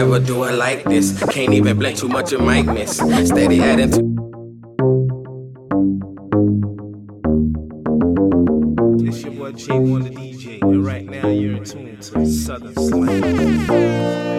never do it like this. Can't even blink too much, you might miss. Steady adding to. It's your boy J1 the DJ, and right now you're in tune to Southern Slang. They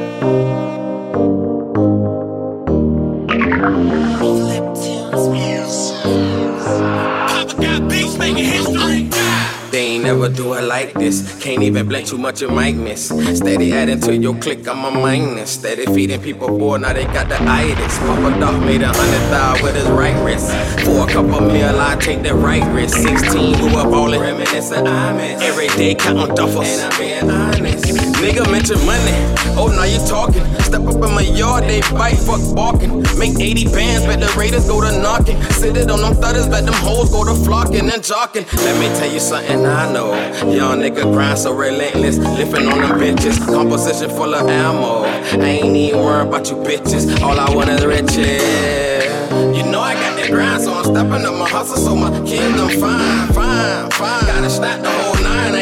never do it like this. Can't even blink too much, you might miss. Steady adding to your click, I'm a minus. Steady feeding people boy, now they got the itis. Papa Dog made a hundred thou with his right wrist. For a couple mil, I take the right wrist. 16, we were ballin', reminiscing, I miss. Every day counting duffels. And I'm being honest. Nigga mention money. Oh, now you talking. Step up in my yard, they bite, fuck barking. Make 80 bands, bet the Raiders go to knocking. Sit it on them thudders, bet them hoes go to flocking and jocking. Let me tell you something I know. Young nigga grind so relentless, lifting on them bitches. Composition full of ammo. I ain't even worried about you bitches. All I want is riches. You know I got that grind, so I'm stepping up my hustle, so my them fine, fine, fine. Gotta stack the whole nine,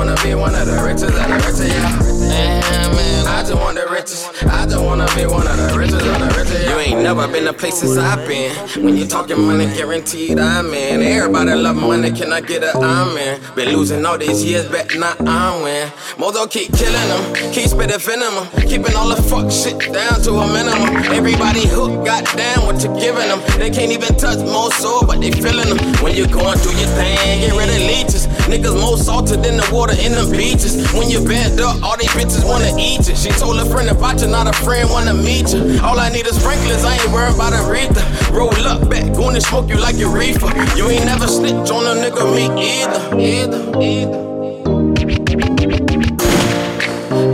wanna be one of the richest of the richest, yeah. I just want the richest, I just wanna be one of the richest of the richest. You ain't never been to places I've been. When you talking money, guaranteed I'm in. Everybody love money, can I get a I'm in? Been losing all these years, bet not I win. Mozo keep killing them, keep spitting venom, keeping all the fuck shit down to a minimum. Everybody hooked, goddamn what you giving them. They can't even touch more soul, but they feeling them. When you going through your thing, get rid of leeches. Niggas more salted than the water in the beaches. When you bend up, all these bitches wanna eat you. She told a friend about you, not a friend wanna meet you. All I need is sprinklers, I ain't worried about a Aretha. Roll up back, gonna smoke you like your reefer. You ain't never snitch on a nigga, me either. Either, either.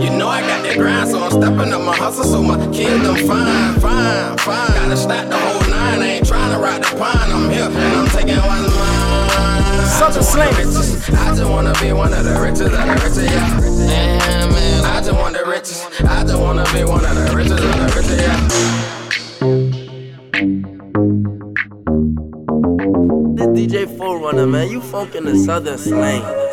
You know I got that grind, so I'm stepping up my hustle, so my them fine, fine, fine. Gotta stack the whole nine, I ain't trying to ride the pine. I'm here and I'm taking what's mine. Southern slang. I just wanna be one of the richest of the richest, yeah. This DJ Forerunner, man, you funkin' the Southern slang.